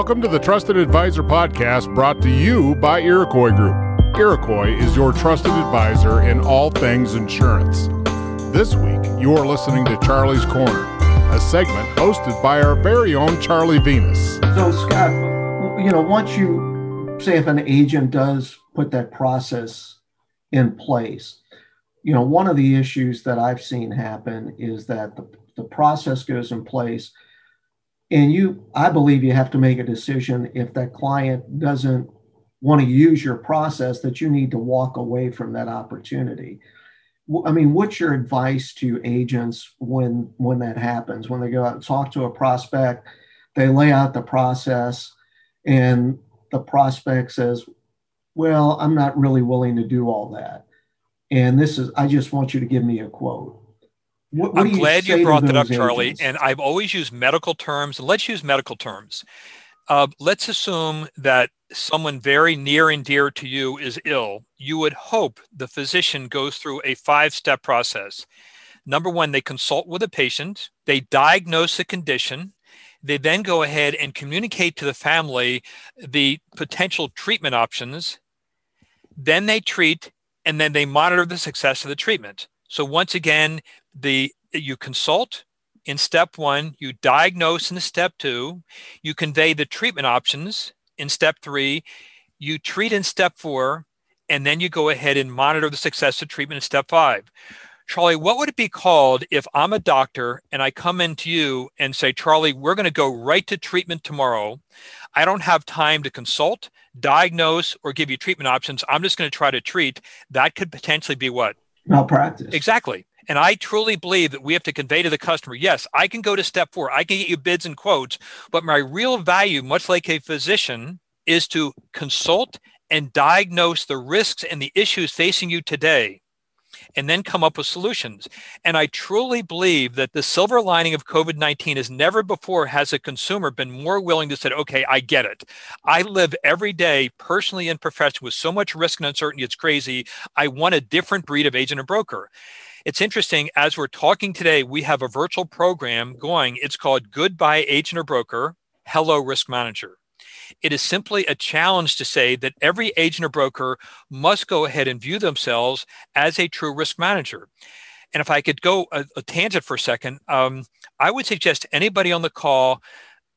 Welcome to the Trusted Advisor podcast brought to you by Iroquois Group. Iroquois is your trusted advisor in all things insurance. This week, you are listening to Charlie's Corner, a segment hosted by our very own Charlie Venus. So, Scott, you know, once you say if an agent does put that process in place, you know, one of the issues that I've seen happen is that the, the process goes in place and you i believe you have to make a decision if that client doesn't want to use your process that you need to walk away from that opportunity. I mean what's your advice to agents when when that happens? When they go out and talk to a prospect they lay out the process and the prospect says well i'm not really willing to do all that. And this is i just want you to give me a quote what, what I'm glad you brought that up, Charlie. And I've always used medical terms. Let's use medical terms. Uh, let's assume that someone very near and dear to you is ill. You would hope the physician goes through a five step process. Number one, they consult with the patient, they diagnose the condition, they then go ahead and communicate to the family the potential treatment options. Then they treat, and then they monitor the success of the treatment. So once again, the you consult in step one, you diagnose in step two, you convey the treatment options in step three, you treat in step four, and then you go ahead and monitor the success of treatment in step five. Charlie, what would it be called if I'm a doctor and I come into you and say, Charlie, we're going to go right to treatment tomorrow. I don't have time to consult, diagnose, or give you treatment options. I'm just going to try to treat. That could potentially be what? Malpractice. Exactly. And I truly believe that we have to convey to the customer yes, I can go to step four, I can get you bids and quotes, but my real value, much like a physician, is to consult and diagnose the risks and the issues facing you today and then come up with solutions. And I truly believe that the silver lining of COVID 19 is never before has a consumer been more willing to say, okay, I get it. I live every day personally and professionally with so much risk and uncertainty, it's crazy. I want a different breed of agent and broker. It's interesting, as we're talking today, we have a virtual program going. It's called Goodbye Agent or Broker, Hello Risk Manager. It is simply a challenge to say that every agent or broker must go ahead and view themselves as a true risk manager. And if I could go a, a tangent for a second, um, I would suggest anybody on the call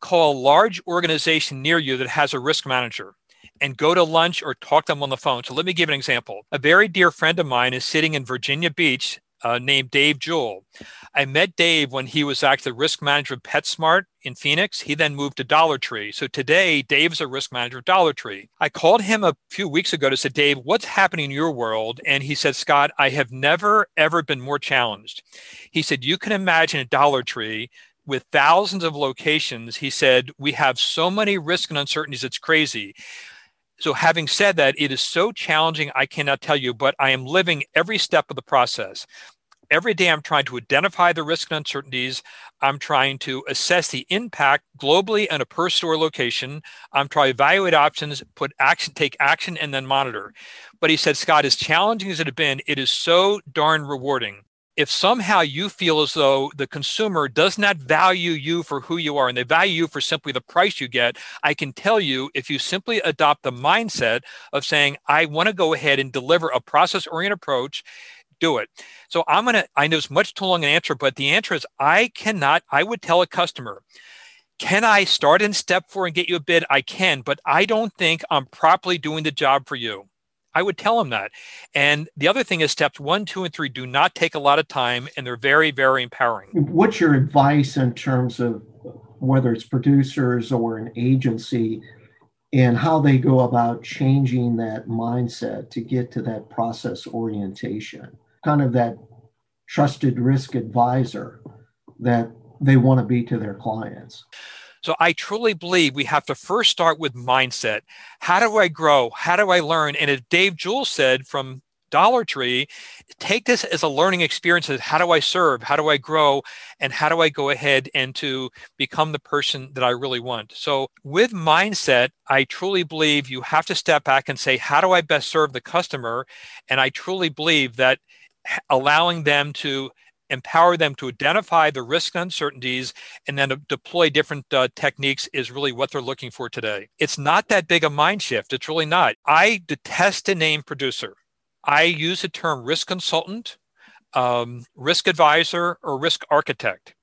call a large organization near you that has a risk manager and go to lunch or talk to them on the phone. So let me give an example. A very dear friend of mine is sitting in Virginia Beach uh, named Dave Jewell. I met Dave when he was actually the risk manager of PetSmart in Phoenix. He then moved to Dollar Tree. So today, Dave's a risk manager of Dollar Tree. I called him a few weeks ago to say, Dave, what's happening in your world? And he said, Scott, I have never, ever been more challenged. He said, You can imagine a Dollar Tree with thousands of locations. He said, We have so many risks and uncertainties, it's crazy. So, having said that, it is so challenging, I cannot tell you, but I am living every step of the process every day I'm trying to identify the risk and uncertainties. I'm trying to assess the impact globally on a per store location. I'm trying to evaluate options, put action, take action, and then monitor. But he said, Scott, as challenging as it has been, it is so darn rewarding. If somehow you feel as though the consumer does not value you for who you are and they value you for simply the price you get, I can tell you if you simply adopt the mindset of saying, I want to go ahead and deliver a process oriented approach do it. So I'm going to, I know it's much too long an answer, but the answer is I cannot, I would tell a customer, can I start in step four and get you a bid? I can, but I don't think I'm properly doing the job for you. I would tell them that. And the other thing is steps one, two, and three do not take a lot of time and they're very, very empowering. What's your advice in terms of whether it's producers or an agency and how they go about changing that mindset to get to that process orientation? kind of that trusted risk advisor that they want to be to their clients. So I truly believe we have to first start with mindset. How do I grow? How do I learn? And as Dave Jewell said from Dollar Tree, take this as a learning experience. How do I serve? How do I grow? And how do I go ahead and to become the person that I really want? So with mindset, I truly believe you have to step back and say, how do I best serve the customer? And I truly believe that allowing them to empower them to identify the risks and uncertainties, and then deploy different uh, techniques is really what they're looking for today. It's not that big a mind shift. It's really not. I detest the name producer. I use the term risk consultant, um, risk advisor, or risk architect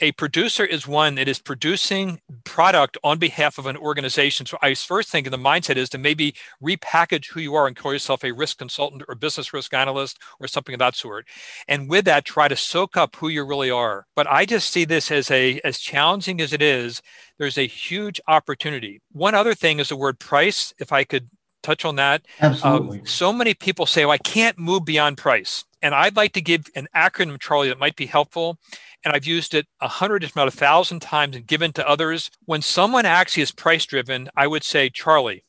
a producer is one that is producing product on behalf of an organization. So I first think the mindset is to maybe repackage who you are and call yourself a risk consultant or business risk analyst or something of that sort. And with that, try to soak up who you really are. But I just see this as a as challenging as it is, there's a huge opportunity. One other thing is the word price. If I could touch on that. Absolutely. Um, so many people say, well, I can't move beyond price. And I'd like to give an acronym, Charlie, that might be helpful and I've used it a hundred, if not a thousand times and given to others. When someone actually is price driven, I would say, Charlie,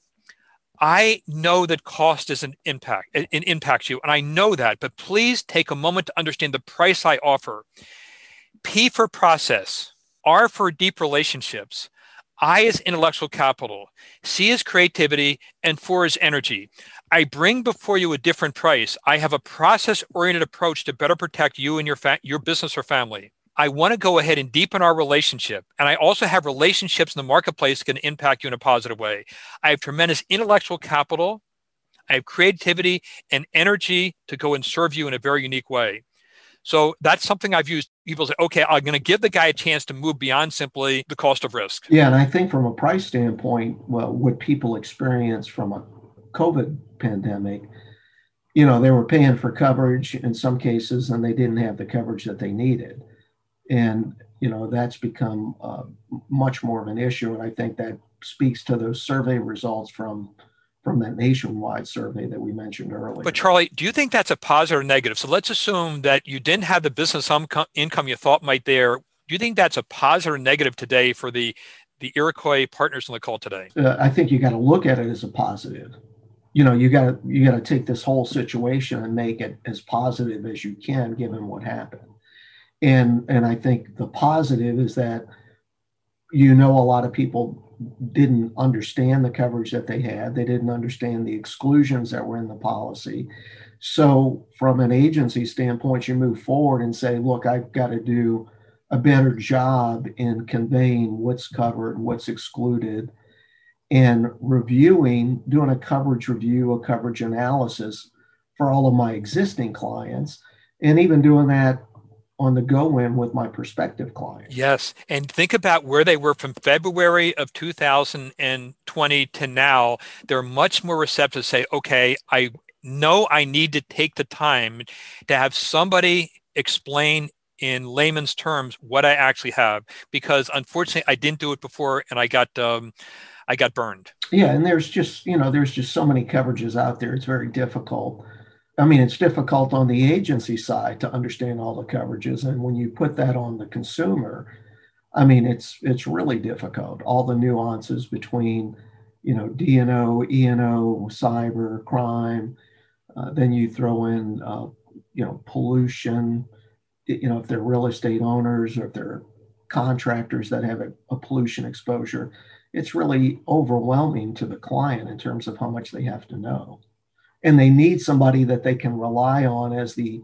I know that cost is an impact, it, impacts you, and I know that, but please take a moment to understand the price I offer. P for process, R for deep relationships, I is intellectual capital, C is creativity, and four is energy. I bring before you a different price. I have a process oriented approach to better protect you and your fa- your business or family. I want to go ahead and deepen our relationship. And I also have relationships in the marketplace that can impact you in a positive way. I have tremendous intellectual capital. I have creativity and energy to go and serve you in a very unique way. So that's something I've used. People say, okay, I'm going to give the guy a chance to move beyond simply the cost of risk. Yeah. And I think from a price standpoint, well, what people experience from a COVID pandemic, you know, they were paying for coverage in some cases and they didn't have the coverage that they needed. And you know that's become uh, much more of an issue. And i think that speaks to those survey results from from that nationwide survey that we mentioned earlier. But charlie do you think that's a positive or negative? So let's assume that you didn't have the business income you thought might there. Do you think that's a positive or negative today for the the iroquois partners on the call today? Uh, i think you got to look at it as a positive you know you got you got to take this whole situation and make it as positive as you can given what happened. And and i think the positive is that you know a lot of people didn't understand the coverage that they had. They didn't understand the exclusions that were in the policy. So from an agency standpoint you move forward and say look i've got to do a better job in conveying what's covered what's excluded and reviewing doing a coverage review a coverage analysis for all of my existing clients and even doing that on the go in with my prospective clients. Yes. And think about where they were from February of 2020 to now. They're much more receptive to say, okay, I know I need to take the time to have somebody explain in layman's terms what I actually have because unfortunately I didn't do it before and I got um, I got burned. Yeah, and there's just you know there's just so many coverages out there. It's very difficult I mean, it's difficult on the agency side to understand all the coverages, and when you put that on the consumer, I mean, it's it's really difficult. All the nuances between, you know, D&O, cyber crime. Uh, then you throw in, uh, you know, pollution. You know, if they're real estate owners or if they're contractors that have a, a pollution exposure, it's really overwhelming to the client in terms of how much they have to know. And they need somebody that they can rely on as the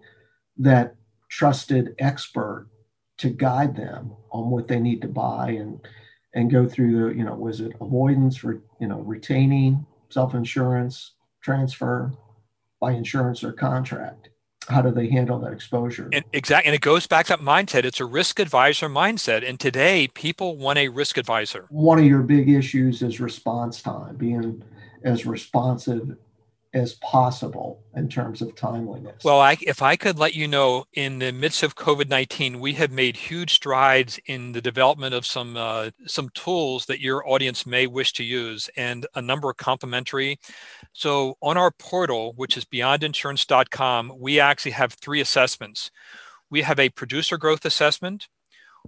that trusted expert to guide them on what they need to buy and and go through the you know was it avoidance for you know retaining self-insurance transfer by insurance or contract how do they handle that exposure? And exactly and it goes back to that mindset. It's a risk advisor mindset. And today people want a risk advisor. One of your big issues is response time being as responsive as possible in terms of timeliness. Well, I, if I could let you know, in the midst of COVID nineteen, we have made huge strides in the development of some uh, some tools that your audience may wish to use, and a number of complementary. So, on our portal, which is beyondinsurance.com, we actually have three assessments. We have a producer growth assessment,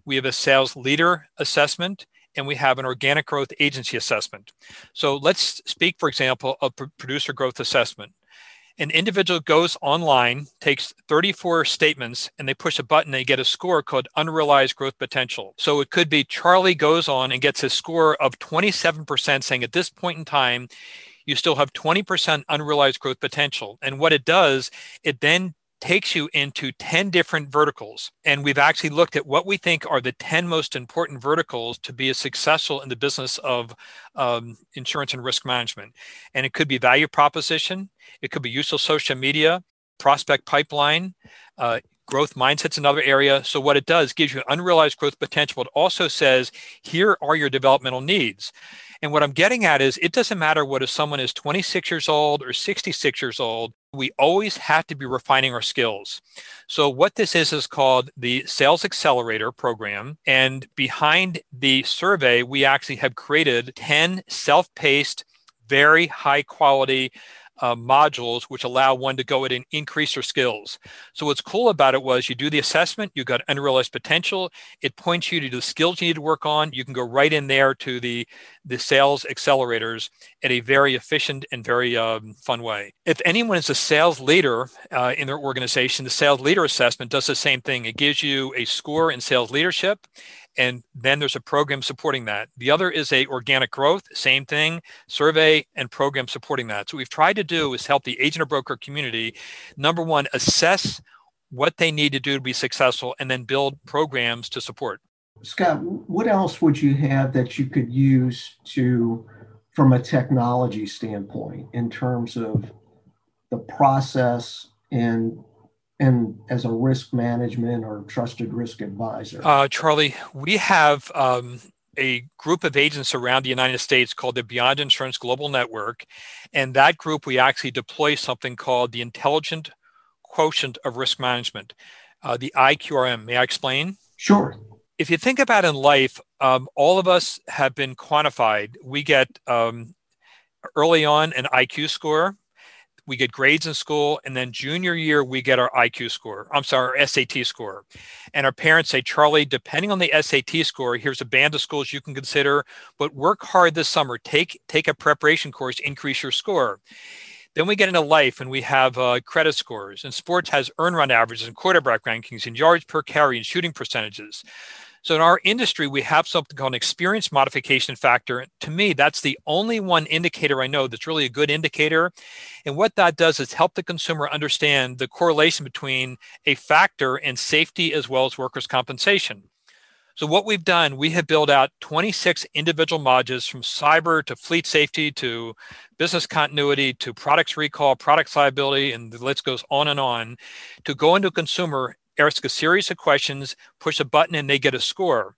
we have a sales leader assessment, and we have an organic growth agency assessment. So let's speak, for example, of producer growth assessment. An individual goes online, takes 34 statements, and they push a button, they get a score called unrealized growth potential. So it could be Charlie goes on and gets a score of 27%, saying at this point in time, you still have 20% unrealized growth potential. And what it does, it then takes you into 10 different verticals. And we've actually looked at what we think are the 10 most important verticals to be successful in the business of um, insurance and risk management. And it could be value proposition, it could be use of social media, prospect pipeline, uh, growth mindset's another area. So what it does gives you unrealized growth potential. It also says here are your developmental needs. And what I'm getting at is it doesn't matter whether someone is 26 years old or 66 years old. We always have to be refining our skills. So what this is is called the Sales Accelerator program. And behind the survey, we actually have created 10 self-paced, very high quality uh, modules which allow one to go in and increase their skills. So what's cool about it was you do the assessment, you got unrealized potential. It points you to the skills you need to work on. You can go right in there to the the sales accelerators in a very efficient and very um, fun way. If anyone is a sales leader uh, in their organization, the sales leader assessment does the same thing. It gives you a score in sales leadership and then there's a program supporting that. The other is a organic growth same thing survey and program supporting that. So we've tried to do is help the agent or broker community number one assess what they need to do to be successful and then build programs to support. Scott what else would you have that you could use to from a technology standpoint in terms of the process and and as a risk management or trusted risk advisor? Uh, Charlie, we have um, a group of agents around the United States called the Beyond Insurance Global Network. And that group, we actually deploy something called the Intelligent Quotient of Risk Management, uh, the IQRM. May I explain? Sure. If you think about in life, um, all of us have been quantified. We get um, early on an IQ score we get grades in school and then junior year we get our iq score i'm sorry our sat score. And our parents say charlie depending on the sat score here's a band of schools you can consider but work hard this summer. Take take a preparation course increase your score. Then we get into life and we have uh, credit scores and sports has earn run averages and quarterback rankings and yards per carry and shooting percentages so in our industry, we have something called an experience modification factor. To me, that's the only one indicator I know that's really a good indicator. And what that does is help the consumer understand the correlation between a factor and safety as well as workers' compensation. So what we've done, we have built out 26 individual modules from cyber to fleet safety to business continuity to products recall, products liability, and the list goes on and on to go into a consumer ask a series of questions, push a button, and they get a score.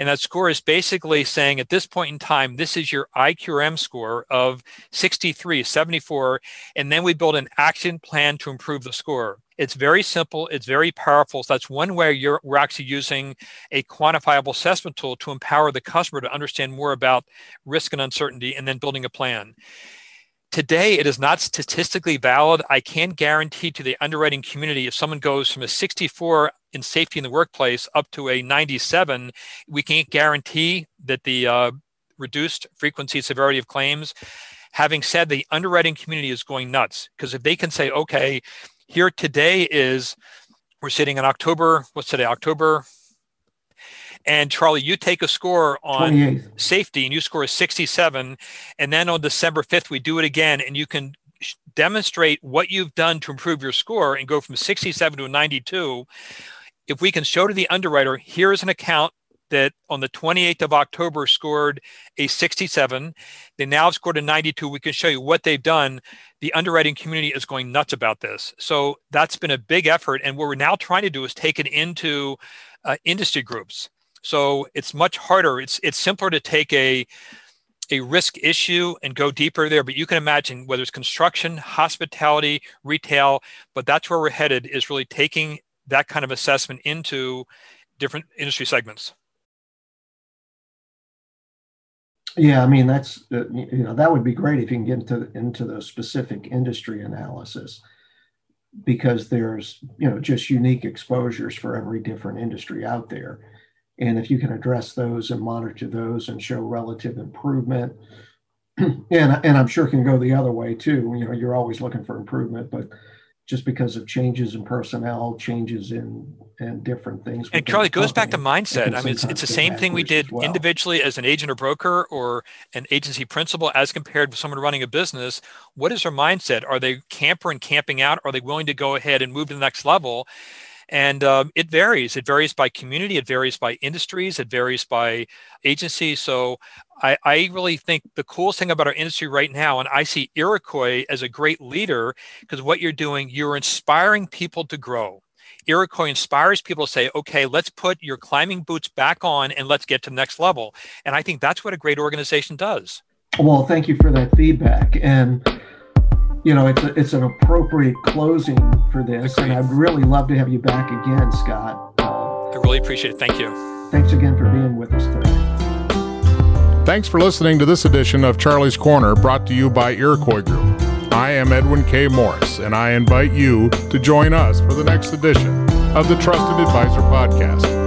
And that score is basically saying at this point in time, this is your IQRM score of 63, 74. And then we build an action plan to improve the score. It's very simple, it's very powerful. So that's one way you're, we're actually using a quantifiable assessment tool to empower the customer to understand more about risk and uncertainty and then building a plan. Today, it is not statistically valid. I can't guarantee to the underwriting community if someone goes from a 64 in safety in the workplace up to a 97, we can't guarantee that the uh, reduced frequency severity of claims. Having said the underwriting community is going nuts because if they can say, okay, here today is we're sitting in October, what's today, October and Charlie, you take a score on 28th. safety and you score a 67. And then on December 5th, we do it again and you can demonstrate what you've done to improve your score and go from 67 to a 92. If we can show to the underwriter, here is an account that on the 28th of October scored a 67. They now have scored a 92. We can show you what they've done. The underwriting community is going nuts about this. So that's been a big effort. And what we're now trying to do is take it into uh, industry groups. So it's much harder. It's it's simpler to take a a risk issue and go deeper there. But you can imagine whether it's construction, hospitality, retail, but that's where we're headed is really taking that kind of assessment into different industry segments. Yeah, I mean that's uh, you know that would be great if you can get into into the specific industry analysis because there's you know just unique exposures for every different industry out there and if you can address those and monitor those and show relative improvement, and, and I'm sure can go the other way too. You know, you're always looking for improvement, but just because of changes in personnel, changes in and different things. And Charlie, it goes back to mindset. I mean, it's, it's the same thing we did well. individually as an agent or broker or an agency principal as compared with someone running a business. What is their mindset? Are they camper and camping out? Are they willing to go ahead and move to the next level? And um, it varies. It varies by community, it varies by industries, it varies by agency. So I, I, really think the coolest thing about our industry right now, and I see Iroquois as a great leader because what you're doing, you're inspiring people to grow. Iroquois inspires people to say, okay, let's put your climbing boots back on and let's get to the next level. And I think that's what a great organization does. Well, thank you for that feedback. And you know, it's a, it's an appropriate closing for this, Agreed. and I'd really love to have you back again, Scott. I really appreciate it. Thank you. Thanks again for being with us today. Thanks for listening to this edition of Charlie's Corner, brought to you by Iroquois Group. I am Edwin K. Morris, and I invite you to join us for the next edition of the Trusted Advisor Podcast.